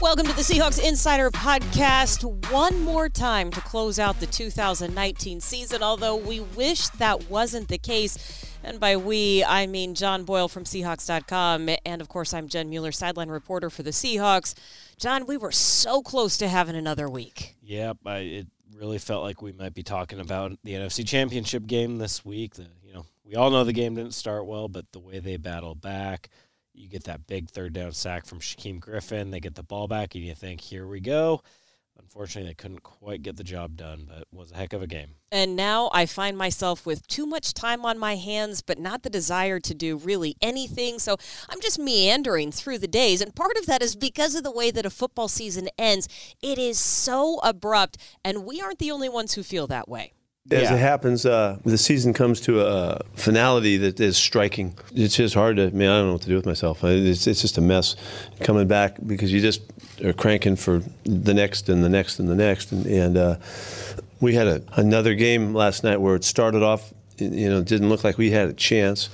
Welcome to the Seahawks Insider Podcast. One more time to close out the 2019 season, although we wish that wasn't the case. And by we, I mean John Boyle from Seahawks.com. And of course, I'm Jen Mueller, sideline reporter for the Seahawks. John, we were so close to having another week. Yep, I, it really felt like we might be talking about the NFC Championship game this week. The, you know, we all know the game didn't start well, but the way they battled back, you get that big third down sack from Shaquem Griffin. They get the ball back, and you think, here we go. Unfortunately, they couldn't quite get the job done, but it was a heck of a game. And now I find myself with too much time on my hands, but not the desire to do really anything. So I'm just meandering through the days. And part of that is because of the way that a football season ends. It is so abrupt, and we aren't the only ones who feel that way. As Yeah. it happens, uh, the season comes to a finality that is striking. It's just hard to. I mean, I don't know what to do with myself. It's, it's just a mess coming back because you just are cranking for the next and the next and the next. And, and uh, we had a, another game last night where it started off. You know, didn't look like we had a chance,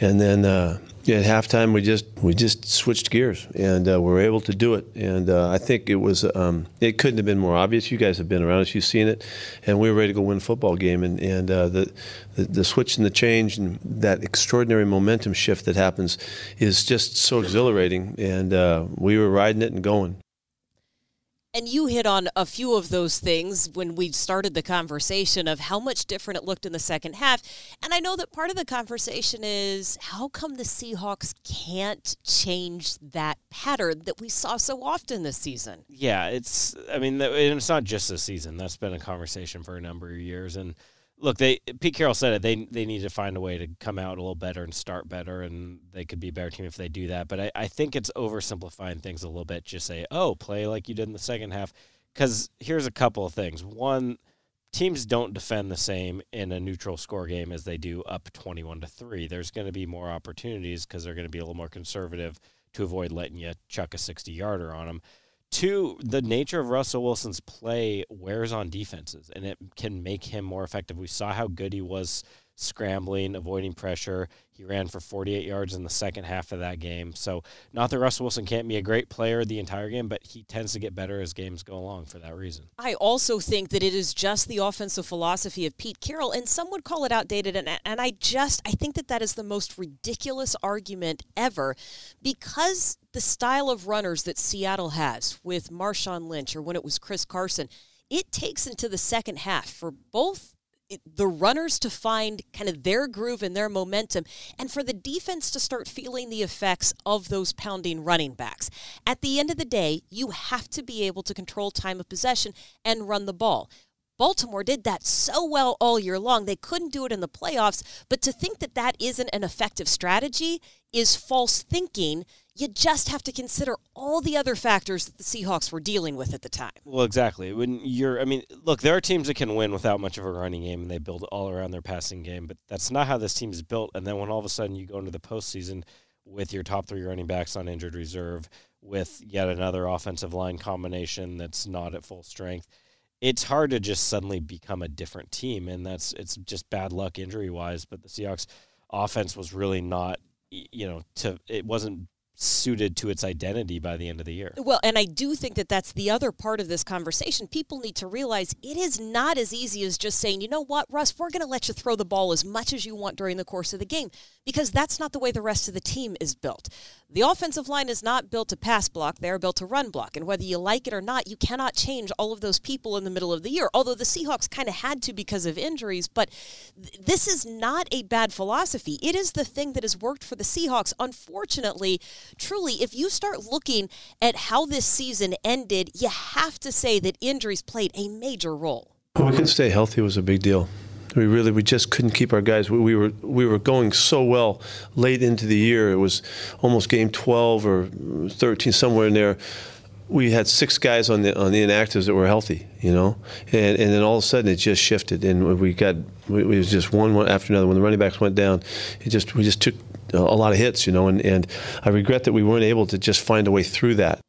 and then. Uh, yeah, at halftime we just we just switched gears and uh, were able to do it. And uh, I think it was um, it couldn't have been more obvious. You guys have been around us, you've seen it, and we were ready to go win a football game. And and uh, the, the the switch and the change and that extraordinary momentum shift that happens is just so exhilarating. And uh, we were riding it and going. And you hit on a few of those things when we started the conversation of how much different it looked in the second half. And I know that part of the conversation is how come the Seahawks can't change that pattern that we saw so often this season? Yeah, it's. I mean, it's not just this season. That's been a conversation for a number of years. And look, they Pete Carroll said it. They they need to find a way to come out a little better and start better, and they could be a better team if they do that. But I, I think it's oversimplifying things a little bit. Just say, oh, play like you did in the second half. Because here's a couple of things. One, teams don't defend the same in a neutral score game as they do up 21 to 3 there's going to be more opportunities because they're going to be a little more conservative to avoid letting you chuck a 60 yarder on them two the nature of russell wilson's play wears on defenses and it can make him more effective. We saw how good he was scrambling avoiding pressure he ran for 48 yards in the second half of that game so not that russell wilson can't be a great player the entire game but he tends to get better as games go along for that reason I also think that it is just the offensive philosophy of Pete Carroll, and some would call it outdated. And, and I just I think that that is the most ridiculous argument ever, because the style of runners that Seattle has with Marshawn Lynch or when it was Chris Carson, it takes into the second half for both the runners to find kind of their groove and their momentum, and for the defense to start feeling the effects of those pounding running backs. At the end of the day, you have to be able to control time of possession and run the ball. Baltimore did that so well all year long. They couldn't do it in the playoffs, but to think that that isn't an effective strategy is false thinking. You just have to consider all the other factors that the Seahawks were dealing with at the time. Well, exactly. When you're, I mean, look, there are teams that can win without much of a running game, and they build all around their passing game. But that's not how this team is built. And then when all of a sudden you go into the postseason with your top three running backs on injured reserve, with yet another offensive line combination that's not at full strength, it's hard to just suddenly become a different team. And that's it's just bad luck injury wise. But the Seahawks offense was really not, you know, to it wasn't suited to its identity by the end of the year. Well, and I do think that that's the other part of this conversation. People need to realize it is not as easy as just saying, you know what, Russ, we're going to let you throw the ball as much as you want during the course of the game, because that's not the way the rest of the team is built. The offensive line is not built to pass block, they're built to run block. And whether you like it or not, you cannot change all of those people in the middle of the year. Although the Seahawks kind of had to because of injuries, but th- this is not a bad philosophy. It is the thing that has worked for the Seahawks. Unfortunately, truly, if you start looking at how this season ended, you have to say that injuries played a major role. We couldn't stay healthy was a big deal. We really we just couldn't keep our guys. We, we were we were going so well late into the year. It was almost game 12 or 13 somewhere in there. we had six guys on the on the inactives that were healthy, you know, and and then all of a sudden it just shifted, and we got we, we was just one, one after another. When the running backs went down, it just we just took Uh, a lot of hits, you know, and and I regret that we weren't able to just find a way through that.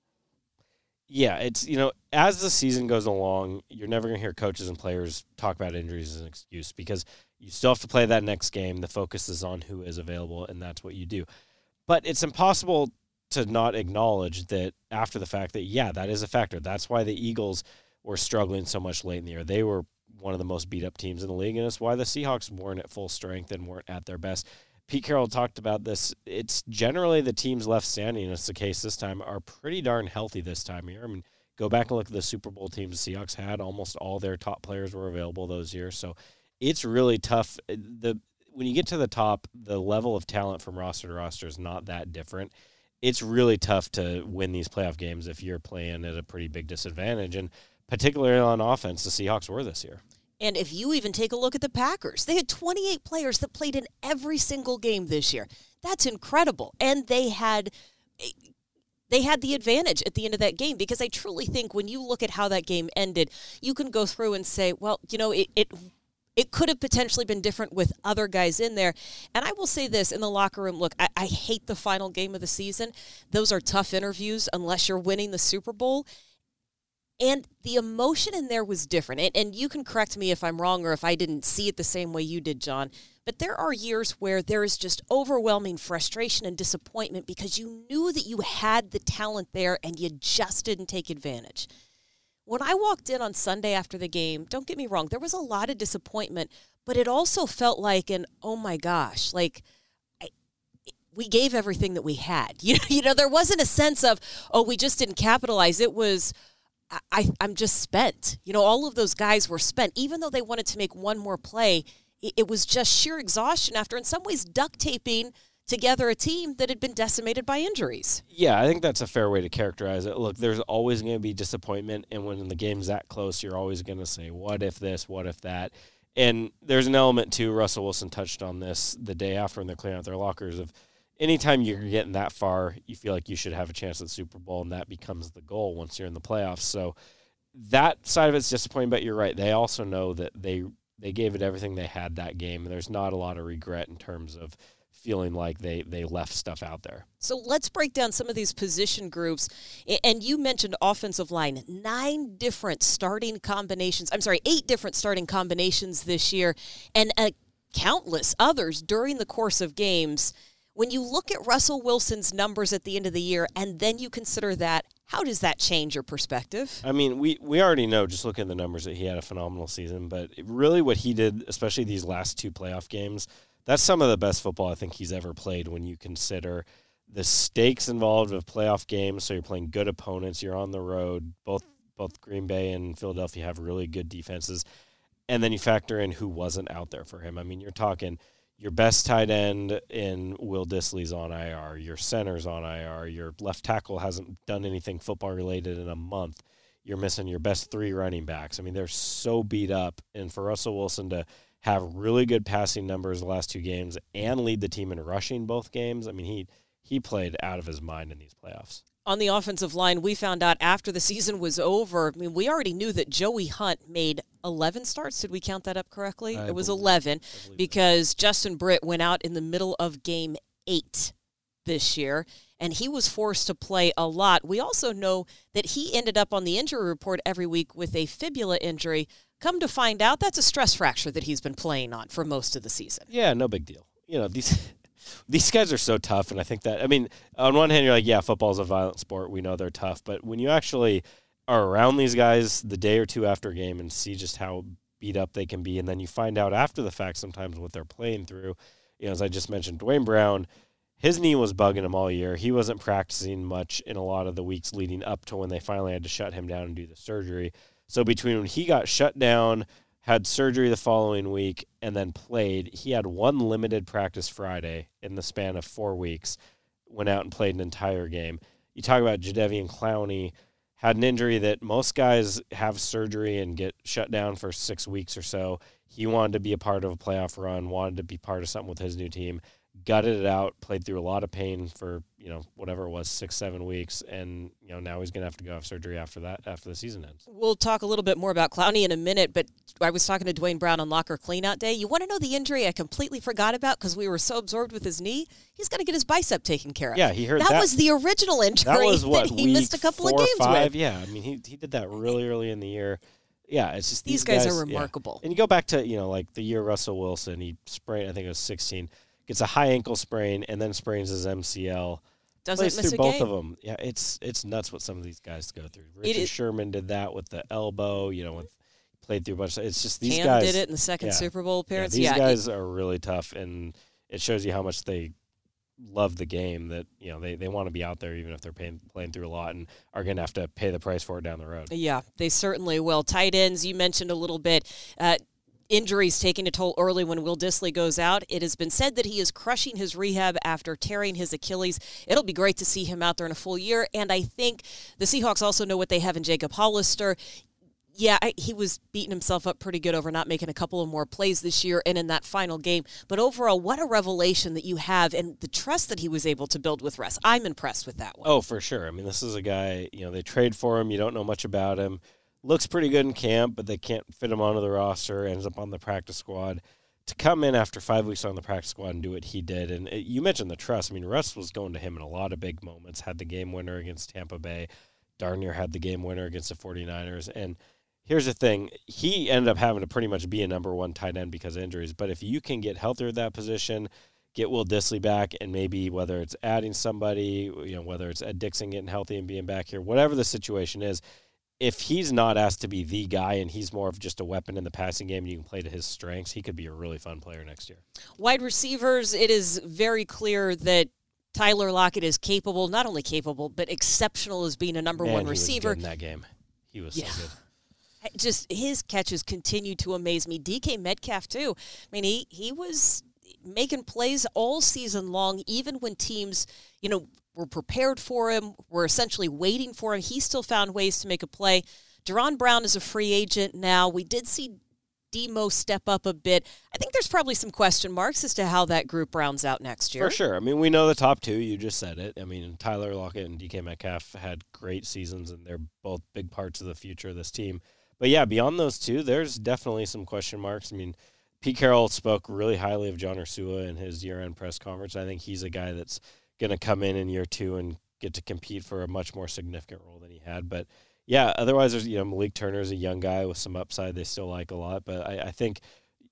Yeah, it's you know as the season goes along, you're never going to hear coaches and players talk about injuries as an excuse because you still have to play that next game. The focus is on who is available, and that's what you do. But it's impossible to not acknowledge that after the fact that yeah, that is a factor. That's why the Eagles were struggling so much late in the year. They were one of the most beat up teams in the league, and it's why the Seahawks weren't at full strength and weren't at their best. Pete Carroll talked about this. It's generally the teams left standing, and it's the case this time, are pretty darn healthy this time of year. I mean, go back and look at the Super Bowl teams the Seahawks had. Almost all their top players were available those years. So it's really tough. Uh, the when you get to the top, the level of talent from roster to roster is not that different it's really tough to win these playoff games if you're playing at a pretty big disadvantage. And particularly on offense, the Seahawks were this year. And if you even take a look at the Packers, they had 28 players that played in every single game this year. That's incredible. And they had eh, they had the advantage at the end of that game because I truly think when you look at how that game ended, you can go through and say, well, you know, it, it it could have potentially been different with other guys in there. And I will say this in the locker room look, I, I, hate the final game of the season. Those are tough interviews unless you're winning the Super Bowl. And the emotion in there was different. And, and you can correct me if I'm wrong or if I didn't see it the same way you did, John. But there are years where there is just overwhelming frustration and disappointment because you knew that you had the talent there and you just didn't take advantage when I walked in on Sunday after the game, don't get me wrong, there was a lot of disappointment, but it also felt like an oh my gosh, like we gave everything that we had. You know, you know, there wasn't a sense of oh we just didn't capitalize. It was I, I'm just spent. You know, all of those guys were spent, even though they wanted to make one more play. It, it was just sheer exhaustion after, in some ways, duct taping together a team that had been decimated by injuries. Yeah, I think that's a fair way to characterize it. Look, there's always going to be disappointment, and when the game's that close, you're always going to say, "What if this? What if that?" And there's an element too. Russell Wilson touched on this the day after when they're clearing out their lockers of anytime you're getting that far, you feel like you should have a chance at the Super Bowl, and that becomes the goal once you're in the playoffs. So that side of it's disappointing, but you're right. They also know that they they gave it everything they had that game, and there's not a lot of regret in terms of feeling like they they left stuff out there. So let's break down some of these position groups. And you mentioned offensive line, nine different starting combinations. I'm sorry, eight different starting combinations this year, and uh, countless others during the course of games. When you look at Russell Wilson's numbers at the end of the year, and then you consider that, how does that change your perspective? I mean, we, we already know just looking at the numbers that he had a phenomenal season, but really what he did, especially these last two playoff games, that's some of the best football I think he's ever played when you consider the stakes involved of playoff games. So you're playing good opponents, you're on the road. Both both Green Bay and Philadelphia have really good defenses. And then you factor in who wasn't out there for him. I mean, you're talking your best tight end in Will Dissly's on IR, your center's on IR, your left tackle hasn't done anything football related in a month. You're missing your best three running backs. I mean, they're so beat up. And for Russell Wilson to have really good passing numbers the last two games and lead the team in rushing both games. I mean, he he played out of his mind in these playoffs. On the offensive line, we found out after the season was over. I mean, we already knew that Joey Hunt made 11 starts. Did we count that up correctly? I it was 11 because that. Justin Britt went out in the middle of game eight this year, and he was forced to play a lot. We also know that he ended up on the injury report every week with a fibula injury, Come to find out, that's a stress fracture that he's been playing on for most of the season. Yeah, no big deal. You know, these these guys are so tough, and I think that I mean, on one hand, you're like, yeah, football's a violent sport. We know they're tough, but when you actually are around these guys the day or two after a game and see just how beat up they can be, and then you find out after the fact sometimes what they're playing through. You know, as I just mentioned, Duane Brown, his knee was bugging him all year. He wasn't practicing much in a lot of the weeks leading up to when they finally had to shut him down and do the surgery. So between when he got shut down, had surgery the following week, and then played, he had one limited practice Friday in the span of four weeks. Went out and played an entire game. You talk about Jadeveon Clowney had an injury that most guys have surgery and get shut down for six weeks or so. He wanted to be a part of a playoff run, wanted to be part of something with his new team. Gutted it out, played through a lot of pain for you know whatever it was six seven weeks, and you know now he's going to have to go have surgery after that after the season ends. We'll talk a little bit more about Clowney in a minute, but I was talking to Duane Brown on Locker Cleanout Day. You want to know the injury I completely forgot about because we were so absorbed with his knee? He's got to get his bicep taken care of. Yeah, he heard that, that. was the original injury That was what he missed a couple of games five? with. Yeah, I mean he he did that really early in the year. Yeah, it's just These these, guys are yeah. remarkable. And you go back to you know like the year Russell Wilson, he sprained I think it was 16, gets a high ankle sprain and then sprains his MCL. Doesn't plays miss through a both game. of them. Yeah, it's it's nuts what some of these guys go through. Richard Sherman did that with the elbow. You know, with played through a bunch. Of, it's just these Cam guys did it in the second yeah. Super Bowl Yeah, appearance. these Yeah, it- guys are really tough, and it shows you how much they love the game. That you know they, they want to be out there even if they're paying, playing through a lot and are going to have to pay the price for it down the road. Yeah, they certainly will. Tight ends, you mentioned a little bit. Uh, injuries taking a toll early when Will Dissly goes out. It has been said that he is crushing his rehab after tearing his Achilles. It'll be great to see him out there in a full year. And I think the Seahawks also know what they have in Jacob Hollister. Yeah, I, he was beating himself up pretty good over not making a couple of more plays this year and in that final game. But overall, what a revelation that you have and the trust that he was able to build with Russ. I'm impressed with that one. Oh, for sure. I mean, this is a guy. You know, they trade for him. You don't know much about him. Looks pretty good in camp, but they can't fit him onto the roster. Ends up on the practice squad. To come in after five weeks on the practice squad and do what he did, and it, you mentioned the trust. I mean, Russ was going to him in a lot of big moments. Had the game winner against Tampa Bay. Darnier had the game winner against the 49ers. And here's the thing he ended up having to pretty much be a number one tight end because of injuries. But if you can get healthier at that position, get Will Dissly back, and maybe whether it's adding somebody, you know, whether it's Ed Dickson getting healthy and being back here, whatever the situation is, if he's not asked to be the guy and he's more of just a weapon in the passing game and you can play to his strengths, he could be a really fun player next year. Wide receivers, it is very clear that Tyler Lockett is capable, not only capable, but exceptional as being a number Man, one he was good receiver. in that game. He was Yeah. so good. Just his catches continue to amaze me. DK Metcalf too. I mean, he he was making plays all season long, even when teams, you know, were prepared for him, were essentially waiting for him. He still found ways to make a play. Jaron Brown is a free agent now. We did see Demo step up a bit. I think there's probably some question marks as to how that group rounds out next year. For sure. I mean, we know the top two. You just said it. I mean, Tyler Lockett and DK Metcalf had great seasons, and they're both big parts of the future of this team. But yeah, beyond those two, there's definitely some question marks. I mean, Pete Carroll spoke really highly of John Ursua in his year-end press conference. I think he's a guy that's going to come in in year two and get to compete for a much more significant role than he had. But yeah, otherwise, there's you know Malik Turner is a young guy with some upside. They still like a lot, but I, I think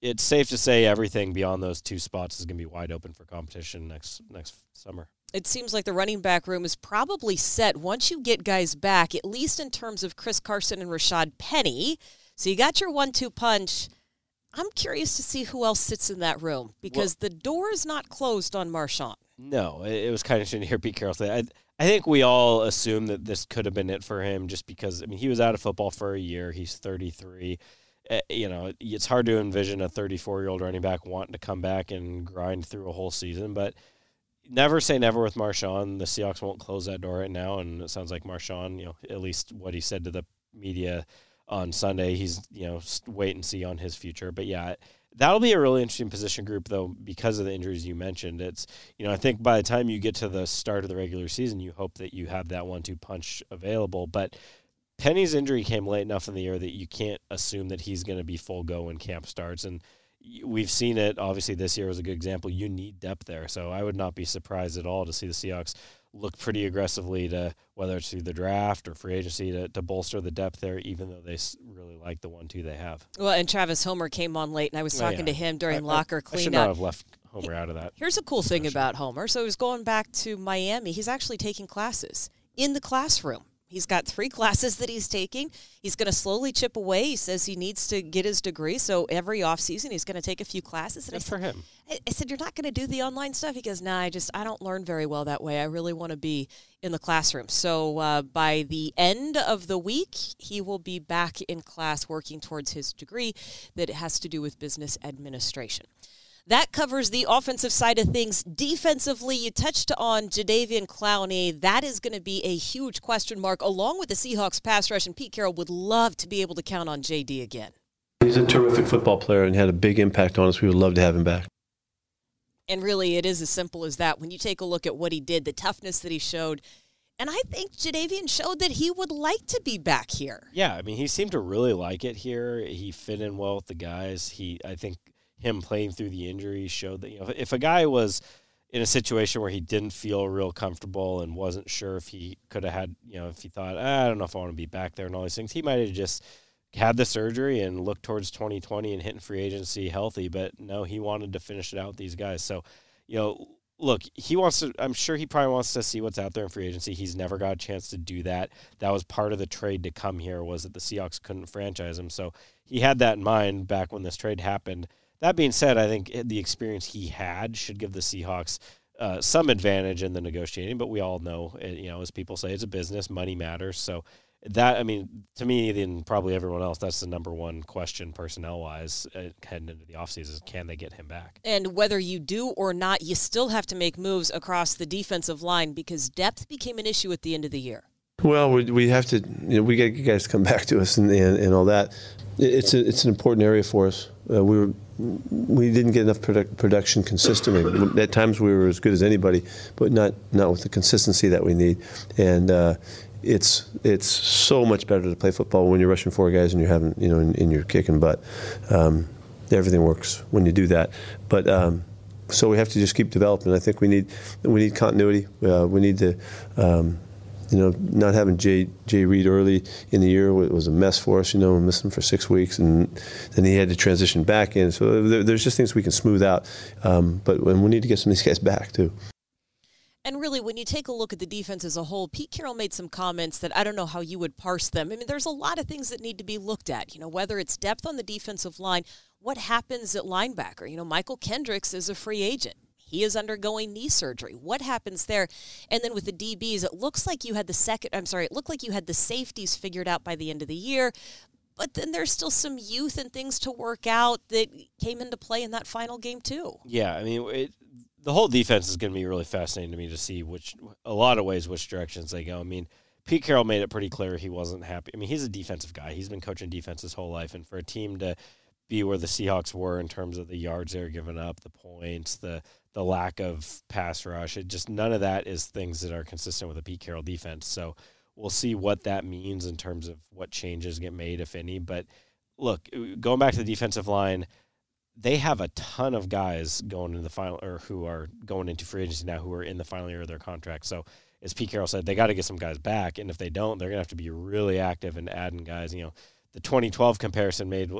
it's safe to say everything beyond those two spots is going to be wide open for competition next next summer. it seems like the running back room is probably set once you get guys back, at least in terms of Chris Carson and Rashad Penny. So you got your one two punch. I'm curious to see who else sits in that room because the door is not closed on Marshawn. No, it, it was kind of interesting to hear Pete Carroll say. I, I think we all assume that this could have been it for him, just because I mean he was out of football for a year. He's 33. Uh, you know, it's hard to envision a 34 year old running back wanting to come back and grind through a whole season, but. Never say never with Marshawn. The Seahawks won't close that door right now, and it sounds like Marshawn, you know, at least what he said to the media on Sunday, he's you know wait and see on his future. But yeah, that'll be a really interesting position group though because of the injuries you mentioned. It's you know I think by the time you get to the start of the regular season, you hope that you have that one-two punch available. But Penny's injury came late enough in the year that you can't assume that he's going to be full go when camp starts and. We've seen it. Obviously, this year was a good example. You need depth there, so I would not be surprised at all to see the Seahawks look pretty aggressively to whether it's through the draft or free agency to, to bolster the depth there, even though they really like the one two they have. Well, and Travis Homer came on late, and I was Oh, talking yeah. to him during I- I- locker I should not cleanup. have left Homer out of that. Here's a cool thing about Homer. So he's going back to Miami. He's actually taking classes in the classroom. He's got three classes that he's taking. He's going to slowly chip away. He says he needs to get his degree. So every offseason, he's going to take a few classes. And I Good said, for him. I I said, You're not going to do the online stuff? He goes, Nah, I just, I don't learn very well that way. I really want to be in the classroom. So uh, by the end of the week, he will be back in class working towards his degree that has to do with business administration. That covers the offensive side of things. Defensively, you touched on Jadeveon Clowney. That is going to be a huge question mark, along with the Seahawks pass rush. And Pete Carroll would love to be able to count on JD again. He's a terrific football player and had a big impact on us. We would love to have him back. And really, it is as simple as that. When you take a look at what he did, the toughness that he showed, and I think Jadeveon showed that he would like to be back here. Yeah, I mean, he seemed to really like it here. He fit in well with the guys. He, I think, him playing through the injury showed that you know if a guy was in a situation where he didn't feel real comfortable and wasn't sure if he could have had, you know, if he thought, ah, I don't know if I want to be back there and all these things, he might have just had the surgery and looked towards 2020 and hitting free agency healthy. But no, he wanted to finish it out with these guys. So, you know, look, he wants to, I'm sure he probably wants to see what's out there in free agency. He's never got a chance to do that. That was part of the trade to come here was that the Seahawks couldn't franchise him. So he had that in mind back when this trade happened. That being said, I think the experience he had should give the Seahawks uh, some advantage in the negotiating. But we all know, uh, you know, as people say, it's a business. Money matters. So that, I mean, to me, and probably everyone else, that's the number one question personnel wise uh, heading into the offseason is can they get him back? And whether you do or not, you still have to make moves across the defensive line because depth became an issue at the end of the year. Well, we, we have to, you know, we got you guys to come back to us and, and, and all that. It's a, it's an important area for us. Uh, we were we didn't get enough product, production consistently. At times we were as good as anybody, but not not with the consistency that we need. And uh, it's it's so much better to play football when you're rushing four guys and you're having you know and, and kicking butt. Um, everything works when you do that, but. Um, so we have to just keep developing. I think we need we need continuity. Uh, we need to um, you know, not having Jay Jay Reed early in the year was a mess for us. You know, we missed him for six weeks, and then he had to transition back in. So there, there's just things we can smooth out, um, but we need to get some of these guys back too. And really, when you take a look at the defense as a whole, Pete Carroll made some comments that I don't know how you would parse them. I mean, there's a lot of things that need to be looked at. You know, whether it's depth on the defensive line, what happens at linebacker. You know, Mychal Kendricks is a free agent. He is undergoing knee surgery. What happens there? And then with the DBs, it looks like you had the second, I'm sorry, it looked like you had the safeties figured out by the end of the year. But then there's still some youth and things to work out that came into play in that final game, too. Yeah, I mean, it, the whole defense is going to be really fascinating to me to see which, a lot of ways, which directions they go. I mean, Pete Carroll made it pretty clear he wasn't happy. I mean, he's a defensive guy. He's been coaching defense his whole life, and for a team to be where the Seahawks were in terms of the yards they're giving up, the points, the the lack of pass rush. It just none of that is things that are consistent with a Pete Carroll defense. So we'll see what that means in terms of what changes get made, if any. But look, going back to the defensive line, they have a ton of guys going into the final or who are going into free agency now who are in the final year of their contract. So as Pete Carroll said, they got to get some guys back, and if they don't, they're gonna have to be really active in adding guys. You know, the 2012 comparison made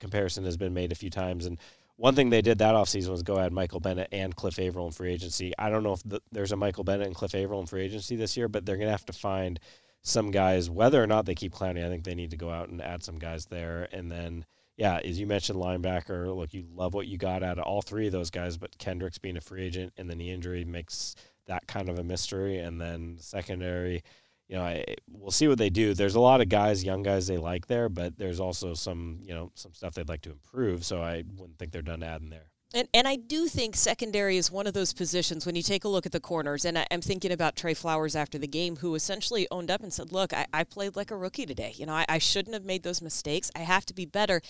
comparison has been made a few times, and one thing they did that offseason was go add Michael Bennett and Cliff Avril in free agency. I don't know if the, there's a Michael Bennett and Cliff Avril in free agency this year, but they're going to have to find some guys, whether or not they keep Clowney. I think they need to go out and add some guys there. And then, yeah, as you mentioned, linebacker, look, you love what you got out of all three of those guys, but Kendricks being a free agent and the knee injury makes that kind of a mystery. And then secondary, you know, I, we'll see what they do. There's a lot of guys, young guys they like there, but there's also some, you know, some stuff they'd like to improve. So I wouldn't think they're done adding there. And, and I do think secondary is one of those positions when you take a look at the corners. And I, am thinking about Tre Flowers after the game, who essentially owned up and said, Look, I, I played like a rookie today. You know, I, I shouldn't have made those mistakes. I have to be better.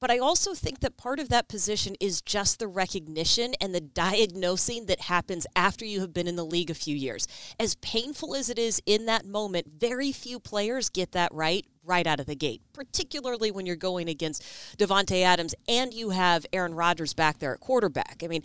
But I also think that part of that position is just the recognition and the diagnosing that happens after you have been in the league a few years. As painful as it is in that moment, very few players get that right right out of the gate, particularly when you're going against Davante Adams and you have Aaron Rodgers back there at quarterback. I mean,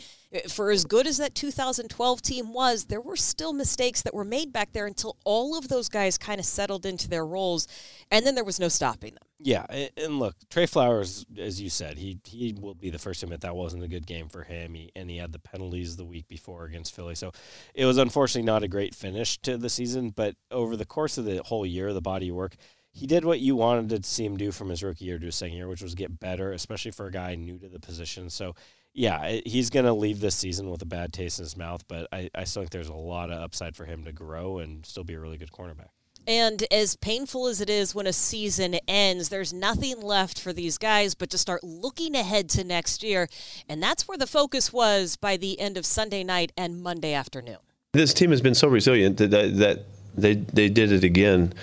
for as good as that 2012 team was, there were still mistakes that were made back there until all of those guys kind of settled into their roles, and then there was no stopping them. Yeah, and look, Tre Flowers, as you said, he he will be the first to admit that wasn't a good game for him. He, and he had the penalties the week before against Philly, so it was unfortunately not a great finish to the season. But over the course of the whole year, the body of work, he did what you wanted to see him do from his rookie year to his second year, which was get better, especially for a guy new to the position. So, yeah, he's going to leave this season with a bad taste in his mouth, but I, I still think there's a lot of upside for him to grow and still be a really good cornerback. And as painful as it is when a season ends, there's nothing left for these guys but to start looking ahead to next year. And that's where the focus was by the end of Sunday night and Monday afternoon. This team has been so resilient that, that they they did it again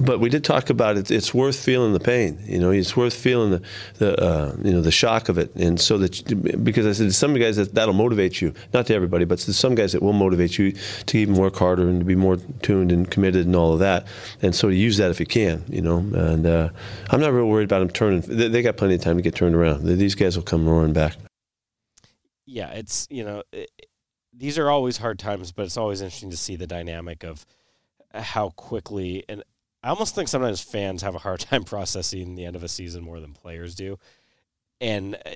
but we did talk about it. It's worth feeling the pain, you know. It's worth feeling the, the uh, you know, the shock of it, and so that because I said to some guys that that'll motivate you, not to everybody, but to some guys it will motivate you to even work harder and to be more tuned and committed and all of that, and so use that if you can, you know. And uh, I'm not real worried about them turning. They, they, got plenty of time to get turned around. These guys will come roaring back. Yeah, it's you know, it, these are always hard times, but it's always interesting to see the dynamic of how quickly and I almost think sometimes fans have a hard time processing the end of a season more than players do. And uh,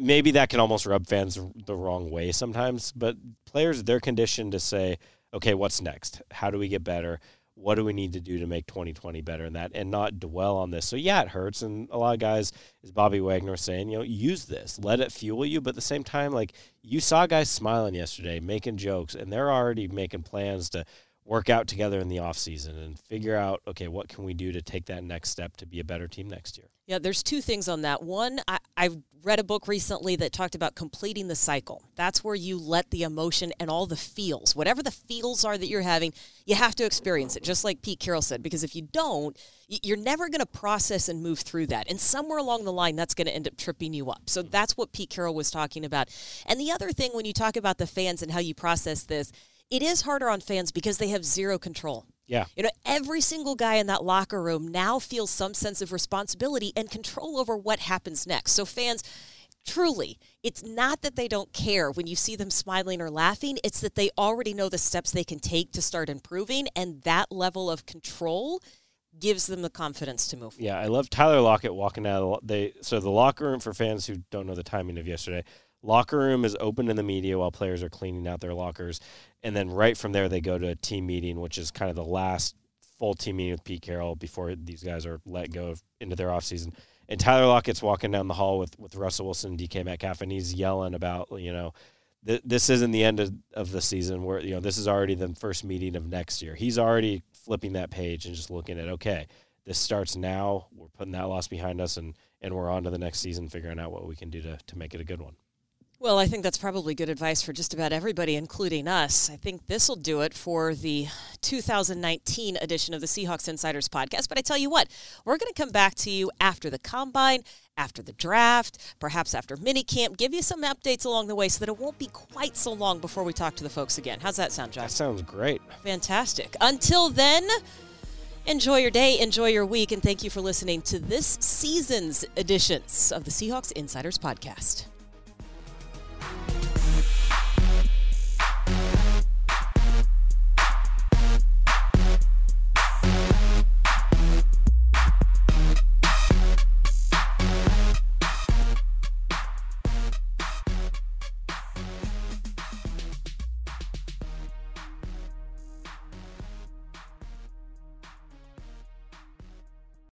maybe that can almost rub fans the wrong way sometimes, but players they're conditioned to say, "Okay, what's next? How do we get better? What do we need to do to make 2020 better?" and that and not dwell on this. So yeah, it hurts and a lot of guys as Bobby Wagner saying, you know, use this, let it fuel you, but at the same time like you saw guys smiling yesterday, making jokes and they're already making plans to work out together in the off season and figure out okay what can we do to take that next step to be a better team next year? Yeah there's two things on that. One I, i've read a book recently that talked about completing the cycle. That's where you let the emotion and all the feels whatever the feels are that you're having you have to experience it just like pete carroll said because if you don't you're never going to process and move through that. And somewhere along the line that's going to end up tripping you up. So mm-hmm. that's what pete carroll was talking about. And the other thing when you talk about the fans and how you process this it is harder on fans because they have zero control. Yeah. You know, every single guy in that locker room now feels some sense of responsibility and control over what happens next. So fans truly, it's not that they don't care when you see them smiling or laughing, it's that they already know the steps they can take to start improving and that level of control gives them the confidence to move. Yeah, I love Tyler Lockett walking out of the, they so the locker room for fans who don't know the timing of yesterday. Locker room is open to the media while players are cleaning out their lockers. And then right from there, they go to a team meeting, which is kind of the last full team meeting with Pete Carroll before these guys are let go into their offseason. And Tyler Lockett's walking down the hall with, with Russell Wilson, and DK Metcalf, and he's yelling about, you know, th- this isn't the end of, of the season where, you know, this is already the first meeting of next year. He's already flipping that page and just looking at, okay, this starts now. We're putting that loss behind us and, and we're on to the next season, figuring out what we can do to, to make it a good one. Well, I think that's probably good advice for just about everybody, including us. I think this will do it for the 2019 edition of the Seahawks Insiders podcast. But I tell you what, we're going to come back to you after the combine, after the draft, perhaps after minicamp, give you some updates along the way so that it won't be quite so long before we talk to the folks again. How's that sound, John? That sounds great. Fantastic. Until then, enjoy your day, enjoy your week, and thank you for listening to this season's editions of the Seahawks Insiders podcast.